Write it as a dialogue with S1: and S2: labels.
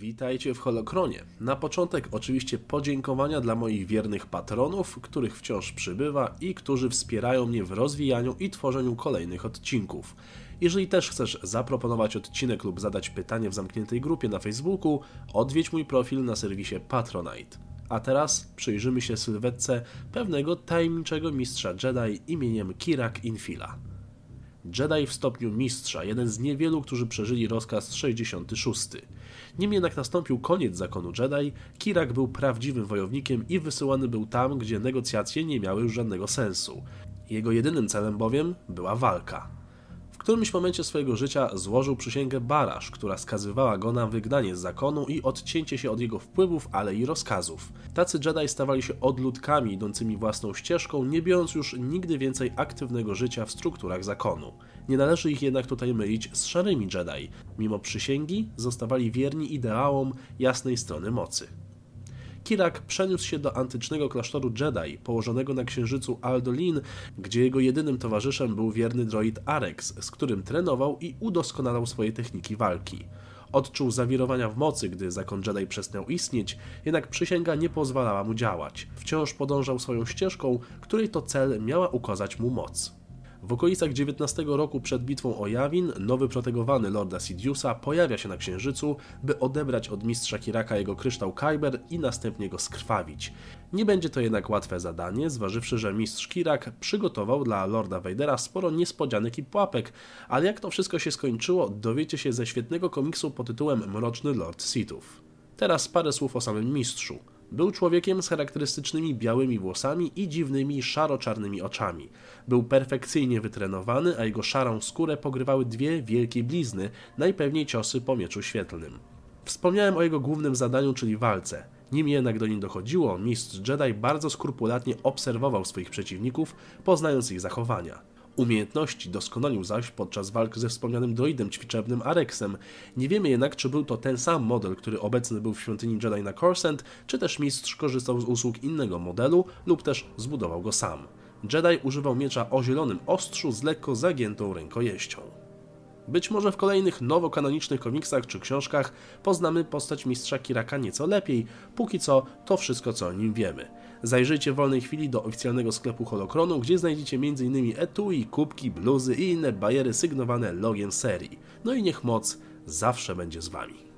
S1: Witajcie w Holokronie. Na początek oczywiście podziękowania dla moich wiernych patronów, których wciąż przybywa i którzy wspierają mnie w rozwijaniu i tworzeniu kolejnych odcinków. Jeżeli też chcesz zaproponować odcinek lub zadać pytanie w zamkniętej grupie na Facebooku, odwiedź mój profil na serwisie Patronite. A teraz przyjrzymy się sylwetce pewnego tajemniczego mistrza Jedi imieniem Kirak Infila. Jedi w stopniu mistrza, jeden z niewielu, którzy przeżyli rozkaz 66. Nim jednak nastąpił koniec zakonu Jedi, Kirak był prawdziwym wojownikiem i wysyłany był tam, gdzie negocjacje nie miały już żadnego sensu. Jego jedynym celem bowiem była walka którymś momencie swojego życia złożył przysięgę Barasz, która skazywała go na wygnanie z zakonu i odcięcie się od jego wpływów, ale i rozkazów. Tacy Jedi stawali się odludkami idącymi własną ścieżką, nie biorąc już nigdy więcej aktywnego życia w strukturach zakonu. Nie należy ich jednak tutaj mylić z szarymi Jedi. Mimo przysięgi zostawali wierni ideałom jasnej strony mocy. Kirak przeniósł się do antycznego klasztoru Jedi, położonego na księżycu Aldolin, gdzie jego jedynym towarzyszem był wierny droid Arex, z którym trenował i udoskonalał swoje techniki walki. Odczuł zawirowania w mocy, gdy zakon Jedi przestał istnieć, jednak przysięga nie pozwalała mu działać. Wciąż podążał swoją ścieżką, której to cel miała ukazać mu moc. W okolicach XIX roku przed bitwą o Jawin nowy protegowany Lorda Sidiousa pojawia się na Księżycu, by odebrać od mistrza Kiraka jego kryształ Kyber i następnie go skrwawić. Nie będzie to jednak łatwe zadanie, zważywszy, że mistrz Kirak przygotował dla Lorda Vadera sporo niespodzianek i pułapek, ale jak to wszystko się skończyło, dowiecie się ze świetnego komiksu pod tytułem Mroczny Lord Sithów. Teraz parę słów o samym mistrzu. Był człowiekiem z charakterystycznymi białymi włosami i dziwnymi szaro-czarnymi oczami. Był perfekcyjnie wytrenowany, a jego szarą skórę pogrywały dwie wielkie blizny, najpewniej ciosy po mieczu świetlnym. Wspomniałem o jego głównym zadaniu, czyli walce. Nim jednak do niej dochodziło, mistrz Jedi bardzo skrupulatnie obserwował swoich przeciwników, poznając ich zachowania. Umiejętności doskonalił zaś podczas walk ze wspomnianym droidem ćwiczebnym Arexem. Nie wiemy jednak, czy był to ten sam model, który obecny był w świątyni Jedi na Coruscant, czy też mistrz korzystał z usług innego modelu lub też zbudował go sam. Jedi używał miecza o zielonym ostrzu z lekko zagiętą rękojeścią. Być może w kolejnych nowokanonicznych komiksach czy książkach poznamy postać mistrza Kiraka nieco lepiej, póki co to wszystko co o nim wiemy. Zajrzyjcie w wolnej chwili do oficjalnego sklepu Holokronu, gdzie znajdziecie m.in. etui, kubki, bluzy i inne bajery sygnowane logiem serii. No i niech moc zawsze będzie z Wami.